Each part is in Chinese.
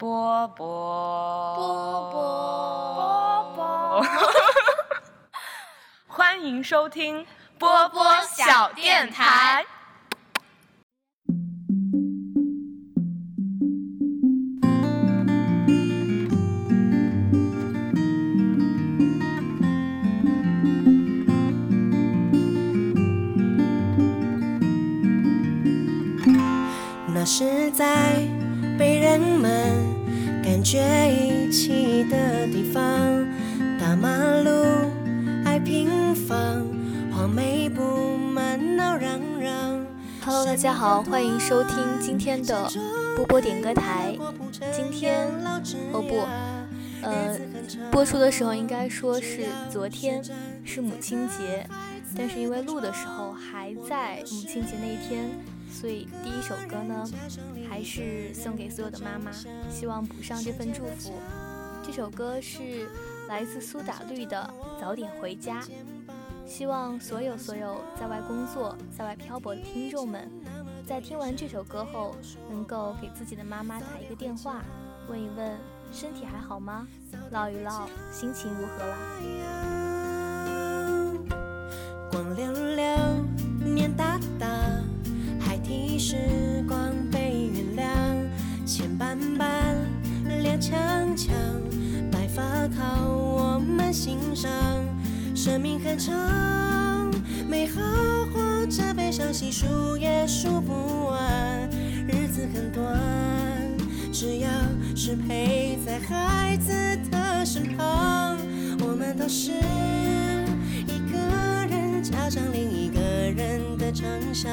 波波波波波波，欢迎收听波波小电台。那是在被人们大家好，欢迎收听今天的波波点歌台。今天哦不，呃，播出的时候应该说是昨天，是母亲节，但是因为录的时候还在母亲节那一天，所以第一首歌呢，还是送给所有的妈妈，希望补上这份祝福。这首歌是来自苏打绿的《早点回家》。希望所有所有在外工作、在外漂泊的听众们，在听完这首歌后，能够给自己的妈妈打一个电话，问一问身体还好吗？唠一唠心情如何啦？光溜溜，年大大，孩提时光被原谅，钱斑斑，脸强强，白发靠我们欣赏。生命很长，美好或者悲伤，细数也数不完。日子很短，只要是陪在孩子的身旁，我们都是一个人加上另一个人的长相。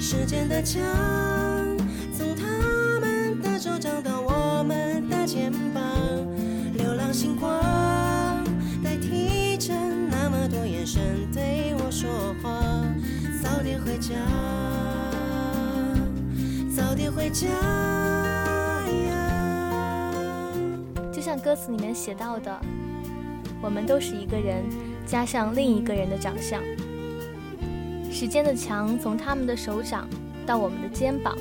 时间的墙，从他们的手掌到我们的肩膀，流浪星光回家，早点回家。就像歌词里面写到的，我们都是一个人加上另一个人的长相。时间的墙从他们的手掌到我们的肩膀，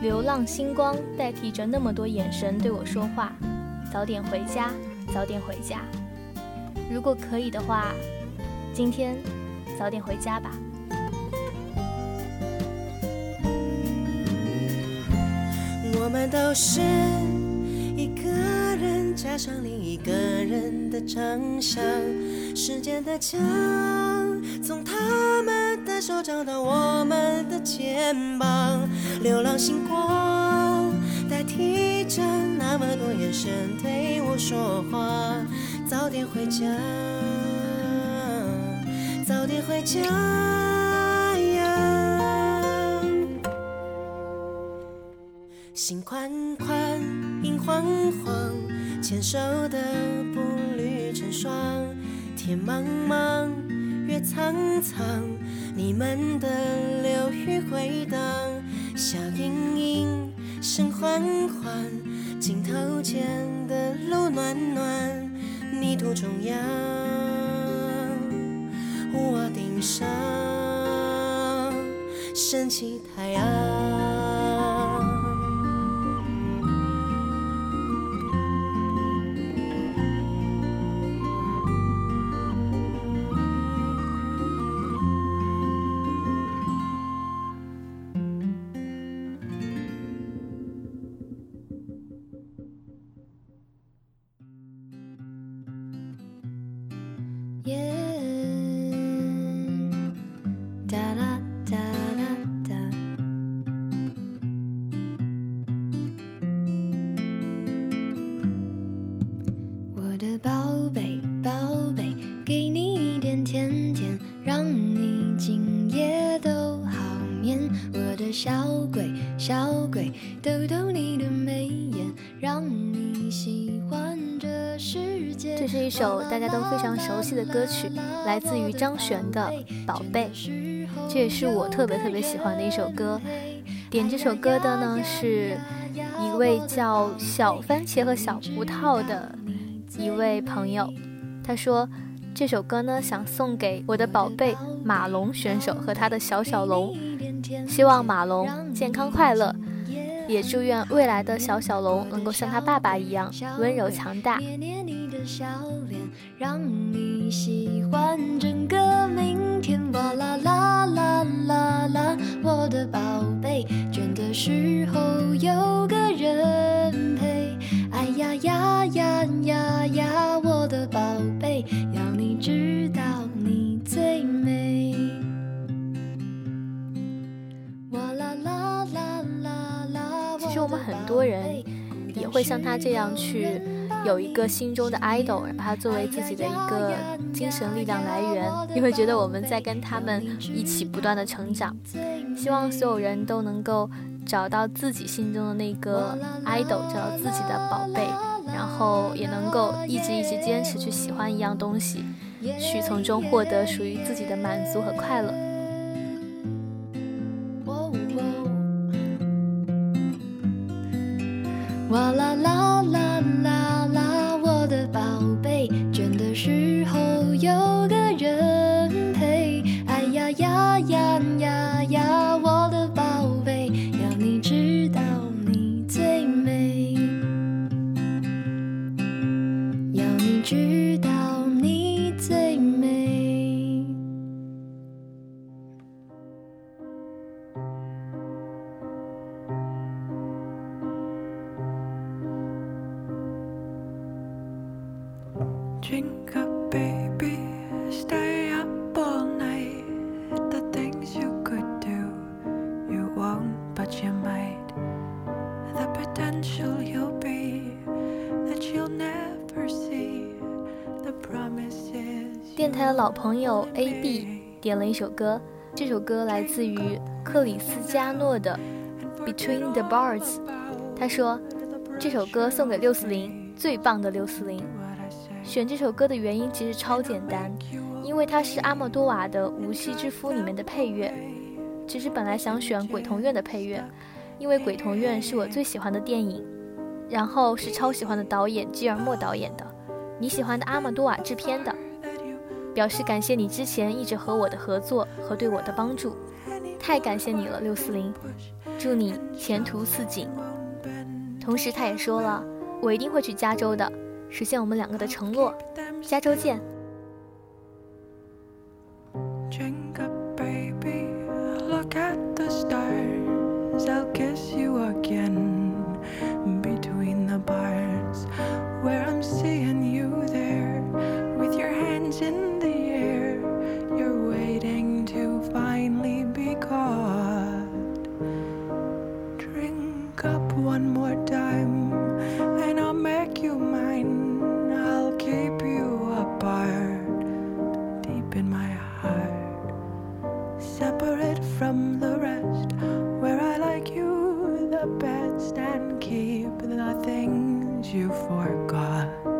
流浪星光代替着那么多眼神对我说话。早点回家，早点回家。如果可以的话，今天早点回家吧。我们都是一个人加上另一个人的长相，时间的墙从他们的手掌到我们的肩膀，流浪星光代替着那么多眼神对我说话。早点回家，早点回家心宽宽，影晃晃，牵手的步履成双。天茫茫，月苍苍，你们的流语回荡。笑盈盈，声缓缓，镜头前的路暖暖，泥土中央，屋瓦顶上升起太阳。都非常熟悉的歌曲，来自于张悬的《宝贝》，这也是我特别特别喜欢的一首歌。点这首歌的呢是一位叫小番茄和小葡萄的一位朋友，他说这首歌呢想送给我的宝贝马龙选手和他的小小龙，希望马龙健康快乐。也祝愿未来的小小龙能够像他爸爸一样温柔强大。笑脸，让你喜欢整个明天。哇啦啦啦啦啦，我的宝贝，倦的时候有个人陪。哎呀呀呀呀呀，我的宝贝，要你知道你最美。哇啦啦啦啦啦，其实我们很多人也会像他这样去有一个心中的 idol，把他作为自己的一个精神力量来源。你会觉得我们在跟他们一起不断的成长。希望所有人都能够找到自己心中的那个 idol，找到自己的宝贝，然后也能够一直一直坚持去喜欢一样东西，去从中获得属于自己的满足和快乐。哇啦啦 but you might. The potential you'll be, that you'll never see. The promises. 电台的老朋友 A B 点了一首歌，这首歌来自于克里斯加诺的《Between the Bars》。他说，这首歌送给六四零，最棒的六四零。选这首歌的原因其实超简单，因为它是阿莫多瓦的《无锡之夫》里面的配乐。其实本来想选《鬼同院》的配乐，因为《鬼同院》是我最喜欢的电影，然后是超喜欢的导演基尔莫导演的，你喜欢的阿玛多瓦制片的。表示感谢你之前一直和我的合作和对我的帮助，太感谢你了，六四零，祝你前途似锦。同时，他也说了，我一定会去加州的，实现我们两个的承诺。加州见。And keep the things you forgot.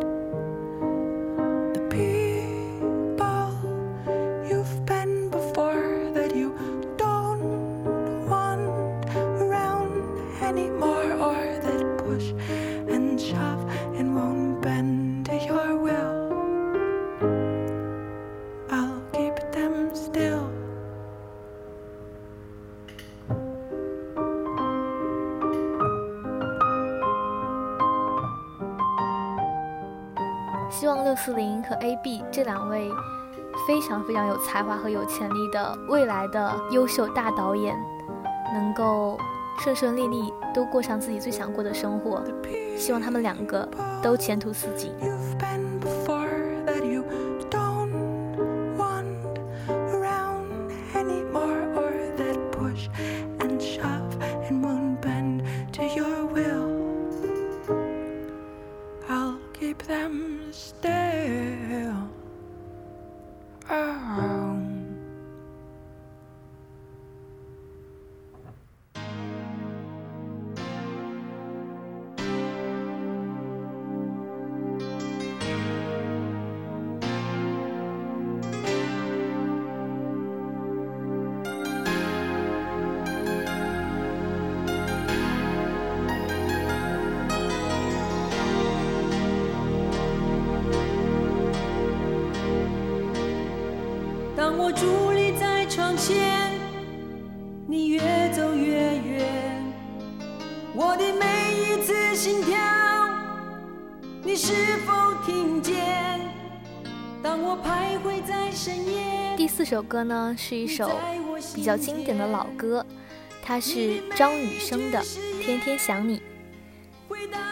希望六四零和 AB 这两位非常非常有才华和有潜力的未来的优秀大导演，能够顺顺利利都过上自己最想过的生活。希望他们两个都前途似锦。当我伫立在窗前，你越走越远，我我的每一次心跳，你是否听见？当我徘徊在深夜。第四首歌呢，是一首比较经典的老歌，它是张雨生的《天天想你》。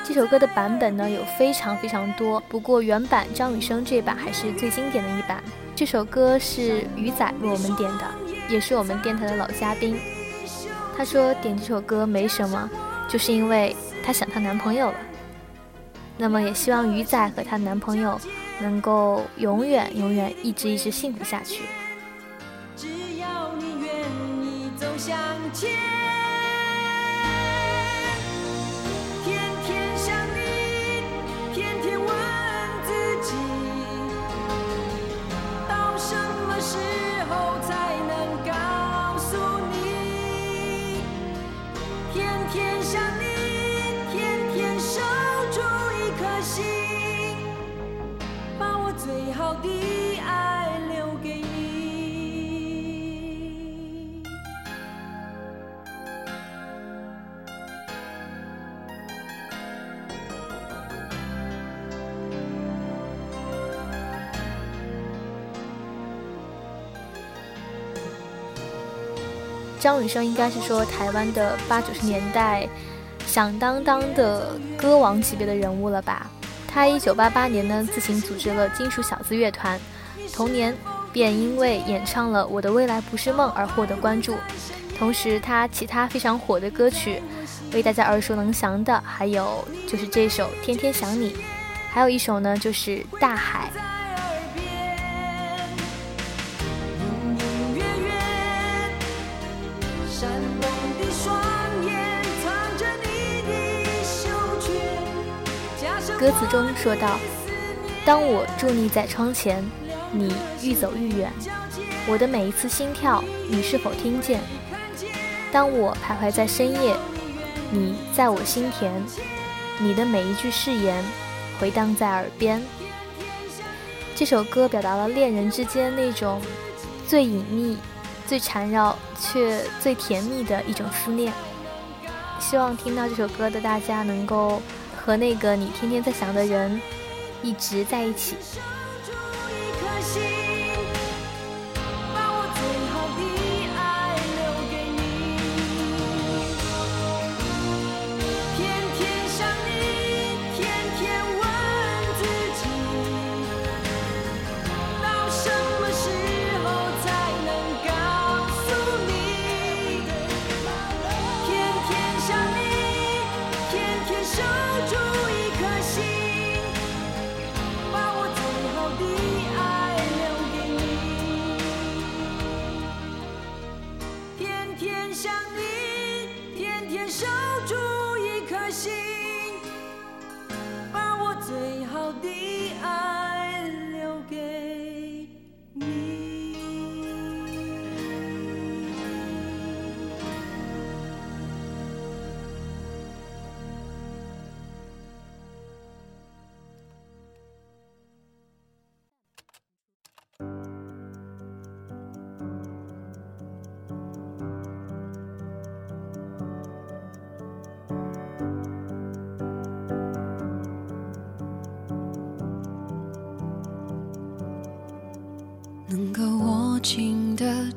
这首歌的版本呢有非常非常多，不过原版张雨生这版还是最经典的一版。这首歌是鱼仔为我们点的，也是我们电台的老嘉宾。他说点这首歌没什么，就是因为他想她男朋友了。那么也希望鱼仔和她男朋友能够永远永远一直一直幸福下去。只要你愿意走向前。张雨生应该是说台湾的八九十年代响当当的歌王级别的人物了吧？他一九八八年呢自行组织了金属小子乐团，同年便因为演唱了《我的未来不是梦》而获得关注。同时，他其他非常火的歌曲，为大家耳熟能详的还有就是这首《天天想你》，还有一首呢就是《大海》。歌词中说道：“当我伫立在窗前，你愈走愈远。我的每一次心跳，你是否听见？当我徘徊在深夜，你在我心田。你的每一句誓言，回荡在耳边。”这首歌表达了恋人之间那种最隐秘、最缠绕却最甜蜜的一种思念。希望听到这首歌的大家能够。和那个你天天在想的人一直在一起。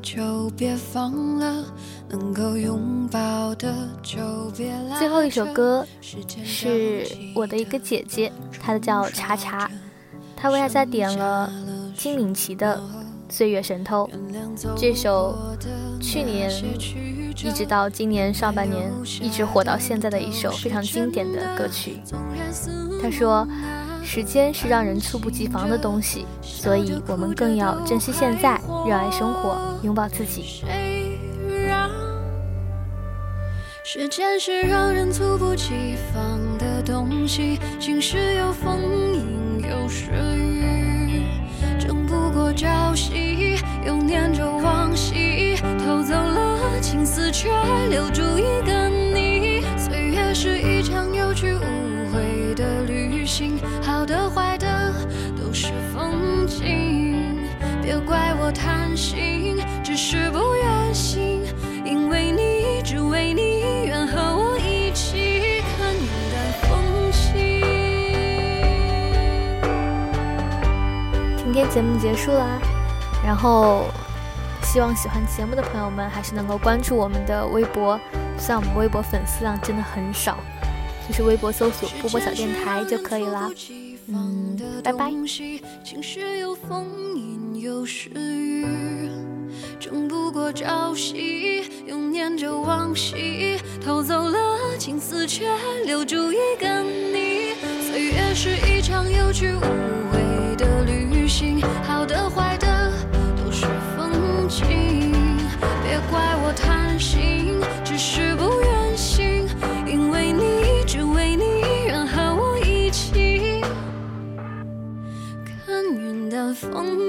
就别放了，能够拥抱的就别最后一首歌是我的一个姐姐，她的叫茶茶，她为大家点了金敏琪的《岁月神偷》这首，去年一直到今年上半年一直火到现在的一首非常经典的歌曲。她说。时间是让人猝不及防的东西，所以我们更要珍惜现在，热爱生活，拥抱自己。时间是让人猝不及防的东西，晴时有风，阴有时雨，争不过朝夕，又念着往昔，偷走了青丝，却留住一个你。岁月是一是不愿醒，因为你，只为你，愿和我一起看淡风。今天节目结束啦，然后希望喜欢节目的朋友们还是能够关注我们的微博，虽然我们微博粉丝量真的很少，就是微博搜索“波波小电台”就可以啦。嗯，拜拜。有时雨。争不过朝夕，又念着往昔，偷走了青丝，却留住一个你。岁月是一场有去无回的旅行，好的、坏的都是风景。别怪我贪心，只是不愿醒，因为你，只为你愿和我一起看云淡风轻。